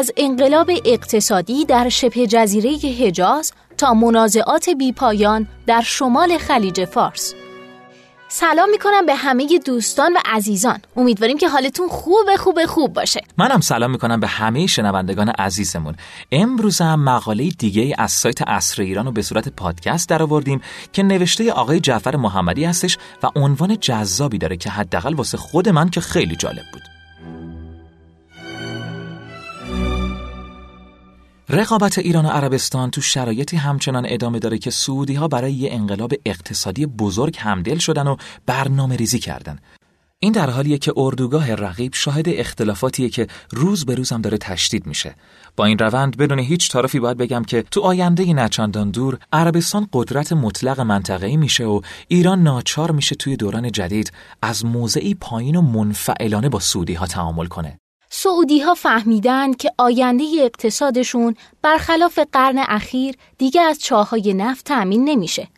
از انقلاب اقتصادی در شبه جزیره حجاز تا منازعات بیپایان در شمال خلیج فارس. سلام می‌کنم به همه دوستان و عزیزان. امیدواریم که حالتون خوب خوب خوب باشه. منم سلام می‌کنم به همه شنوندگان عزیزمون. امروز هم مقاله دیگه از سایت اصر ایران رو به صورت پادکست در آوردیم که نوشته آقای جعفر محمدی هستش و عنوان جذابی داره که حداقل واسه خود من که خیلی جالب بود. رقابت ایران و عربستان تو شرایطی همچنان ادامه داره که سعودی ها برای یه انقلاب اقتصادی بزرگ همدل شدن و برنامه ریزی کردن. این در حالیه که اردوگاه رقیب شاهد اختلافاتیه که روز به روز هم داره تشدید میشه. با این روند بدون هیچ طرفی باید بگم که تو آینده نچندان دور عربستان قدرت مطلق منطقه‌ای میشه و ایران ناچار میشه توی دوران جدید از موضعی پایین و منفعلانه با سعودی ها تعامل کنه. سعودی ها فهمیدن که آینده اقتصادشون برخلاف قرن اخیر دیگه از چاهای نفت تأمین نمیشه.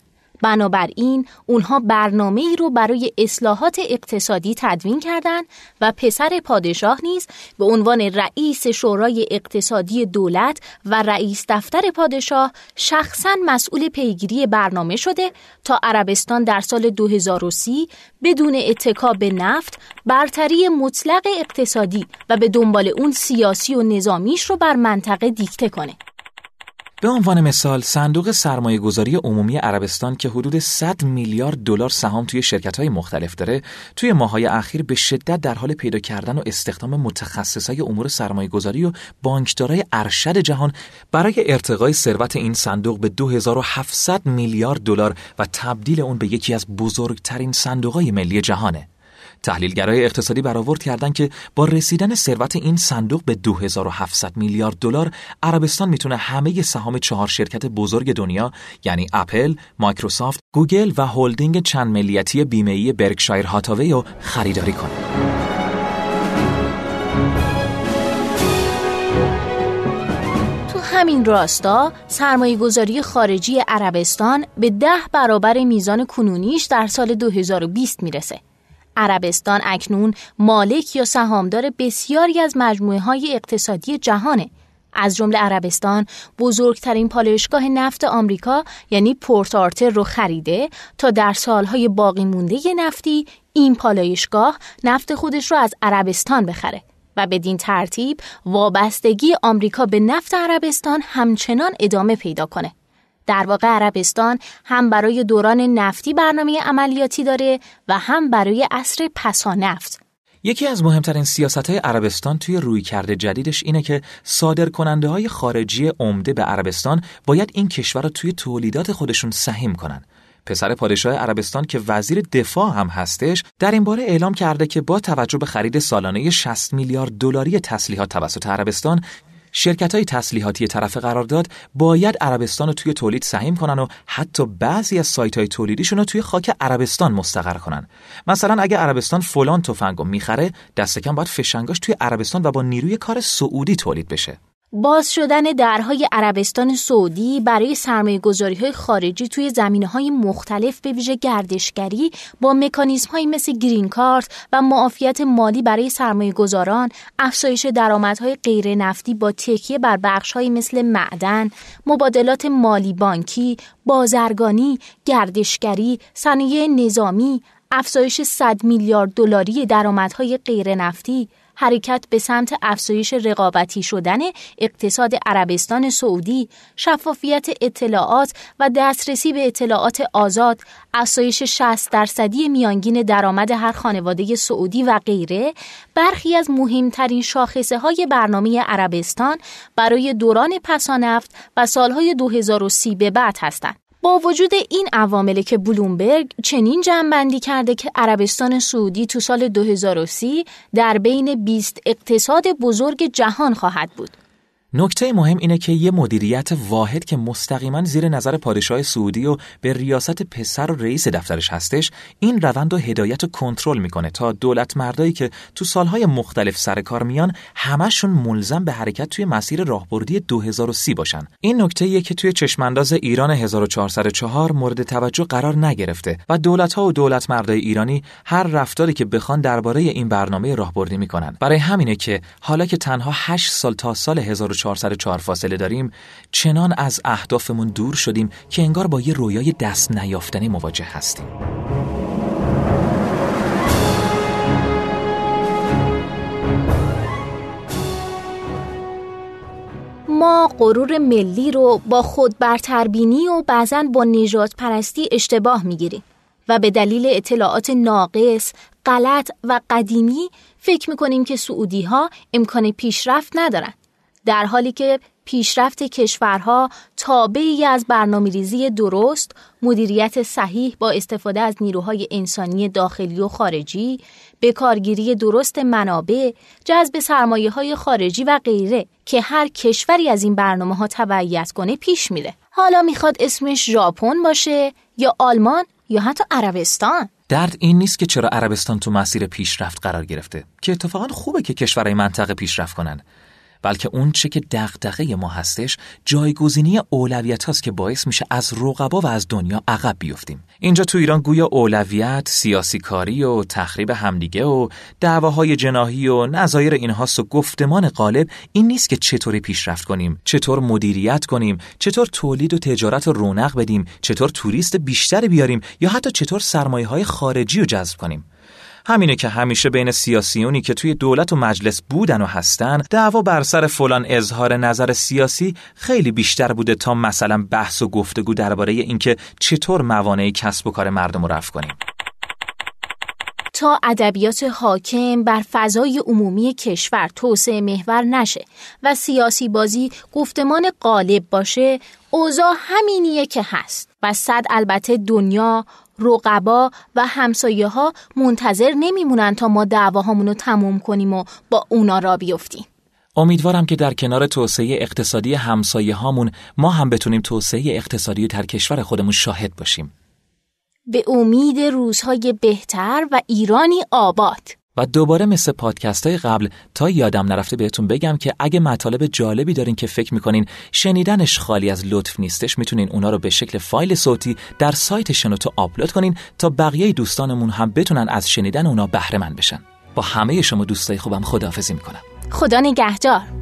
بنابراین اونها برنامه ای رو برای اصلاحات اقتصادی تدوین کردند و پسر پادشاه نیز به عنوان رئیس شورای اقتصادی دولت و رئیس دفتر پادشاه شخصا مسئول پیگیری برنامه شده تا عربستان در سال 2030 بدون اتکا به نفت برتری مطلق اقتصادی و به دنبال اون سیاسی و نظامیش رو بر منطقه دیکته کنه. به عنوان مثال صندوق سرمایه گذاری عمومی عربستان که حدود 100 میلیارد دلار سهام توی شرکت های مختلف داره توی ماهای اخیر به شدت در حال پیدا کردن و استخدام متخصصای امور سرمایه گذاری و بانکدارای ارشد جهان برای ارتقای ثروت این صندوق به 2700 میلیارد دلار و تبدیل اون به یکی از بزرگترین صندوقهای ملی جهانه تحلیلگرای اقتصادی برآورد کردند که با رسیدن ثروت این صندوق به 2700 میلیارد دلار عربستان می‌تونه همه سهام چهار شرکت بزرگ دنیا یعنی اپل، مایکروسافت، گوگل و هلدینگ چند ملیتی بیمه‌ای برکشایر هاتاوی رو خریداری کنه. همین راستا سرمایه گذاری خارجی عربستان به ده برابر میزان کنونیش در سال 2020 می‌رسه. عربستان اکنون مالک یا سهامدار بسیاری از مجموعه های اقتصادی جهانه از جمله عربستان بزرگترین پالایشگاه نفت آمریکا یعنی پورت آرتر رو خریده تا در سالهای باقی مونده نفتی این پالایشگاه نفت خودش رو از عربستان بخره و بدین ترتیب وابستگی آمریکا به نفت عربستان همچنان ادامه پیدا کنه. در واقع عربستان هم برای دوران نفتی برنامه عملیاتی داره و هم برای عصر پسا نفت. یکی از مهمترین سیاست های عربستان توی روی کرده جدیدش اینه که صادر کننده های خارجی عمده به عربستان باید این کشور رو توی تولیدات خودشون سهیم کنن. پسر پادشاه عربستان که وزیر دفاع هم هستش در این باره اعلام کرده که با توجه به خرید سالانه 60 میلیارد دلاری تسلیحات توسط عربستان شرکت های تسلیحاتی طرف قرارداد باید عربستان رو توی تولید سهیم کنن و حتی بعضی از سایت های تولیدیشون رو توی خاک عربستان مستقر کنن. مثلا اگه عربستان فلان تفنگ رو می‌خره دست کم باید فشنگاش توی عربستان و با نیروی کار سعودی تولید بشه. باز شدن درهای عربستان سعودی برای سرمایه گذاری های خارجی توی زمینه های مختلف به ویژه گردشگری با مکانیزم های مثل گرین کارت و معافیت مالی برای سرمایه گذاران، افزایش درآمدهای غیر نفتی با تکیه بر بخش های مثل معدن، مبادلات مالی بانکی، بازرگانی، گردشگری، صنایع نظامی، افزایش 100 میلیارد دلاری درآمدهای غیر نفتی حرکت به سمت افزایش رقابتی شدن اقتصاد عربستان سعودی، شفافیت اطلاعات و دسترسی به اطلاعات آزاد، افزایش 60 درصدی میانگین درآمد هر خانواده سعودی و غیره برخی از مهمترین شاخصه های برنامه عربستان برای دوران پسانفت و سالهای 2030 به بعد هستند. با وجود این عوامل که بلومبرگ چنین جمعبندی کرده که عربستان سعودی تو سال 2030 در بین 20 اقتصاد بزرگ جهان خواهد بود. نکته مهم اینه که یه مدیریت واحد که مستقیما زیر نظر پادشاه سعودی و به ریاست پسر و رئیس دفترش هستش این روند و هدایت و کنترل می‌کنه تا دولت مردایی که تو سالهای مختلف سر کار میان همشون ملزم به حرکت توی مسیر راهبردی 2030 باشن. این نکته که توی چشمانداز ایران 1404 مورد توجه قرار نگرفته و دولت ها و دولت مردای ایرانی هر رفتاری که بخوان درباره این برنامه راهبردی می‌کنن. برای همینه که حالا که تنها 8 سال تا سال 1404 فاصله داریم چنان از اهدافمون دور شدیم که انگار با یه رویای دست نیافتنی مواجه هستیم. ما غرور ملی رو با خود برتربینی و بعضا با نجات پرستی اشتباه می‌گیریم و به دلیل اطلاعات ناقص، غلط و قدیمی فکر می‌کنیم که سعودی ها امکان پیشرفت ندارن. در حالی که پیشرفت کشورها تابعی از برنامه ریزی درست، مدیریت صحیح با استفاده از نیروهای انسانی داخلی و خارجی، به کارگیری درست منابع، جذب سرمایه های خارجی و غیره که هر کشوری از این برنامه ها تبعیت کنه پیش میره. حالا می‌خواد اسمش ژاپن باشه یا آلمان یا حتی عربستان. درد این نیست که چرا عربستان تو مسیر پیشرفت قرار گرفته که اتفاقا خوبه که کشورهای منطقه پیشرفت کنن بلکه اون چه که دغدغه ما هستش جایگزینی اولویت هاست که باعث میشه از رقبا و از دنیا عقب بیفتیم. اینجا تو ایران گویا اولویت سیاسی کاری و تخریب همدیگه و دعواهای جناهی و نظایر اینهاست و گفتمان غالب این نیست که چطوری پیشرفت کنیم چطور مدیریت کنیم چطور تولید و تجارت رو رونق بدیم چطور توریست بیشتری بیاریم یا حتی چطور سرمایه های خارجی رو جذب کنیم. همینه که همیشه بین سیاسیونی که توی دولت و مجلس بودن و هستن دعوا بر سر فلان اظهار نظر سیاسی خیلی بیشتر بوده تا مثلا بحث و گفتگو درباره اینکه چطور موانع کسب و کار مردم رو رفع کنیم. تا ادبیات حاکم بر فضای عمومی کشور توسعه محور نشه و سیاسی بازی گفتمان غالب باشه اوضاع همینیه که هست و صد البته دنیا رقبا و همسایه ها منتظر نمیمونن تا ما دعواهامون رو تموم کنیم و با اونا را بیفتیم. امیدوارم که در کنار توسعه اقتصادی همسایه هامون ما هم بتونیم توسعه اقتصادی در کشور خودمون شاهد باشیم. به امید روزهای بهتر و ایرانی آباد. و دوباره مثل پادکست های قبل تا یادم نرفته بهتون بگم که اگه مطالب جالبی دارین که فکر می‌کنین شنیدنش خالی از لطف نیستش می‌تونین اونا رو به شکل فایل صوتی در سایت شنوتو آپلود کنین تا بقیه دوستانمون هم بتونن از شنیدن اونا بهره مند بشن. با همه شما دوستای خوبم خداحافظی می‌کنم. خدا نگهدار.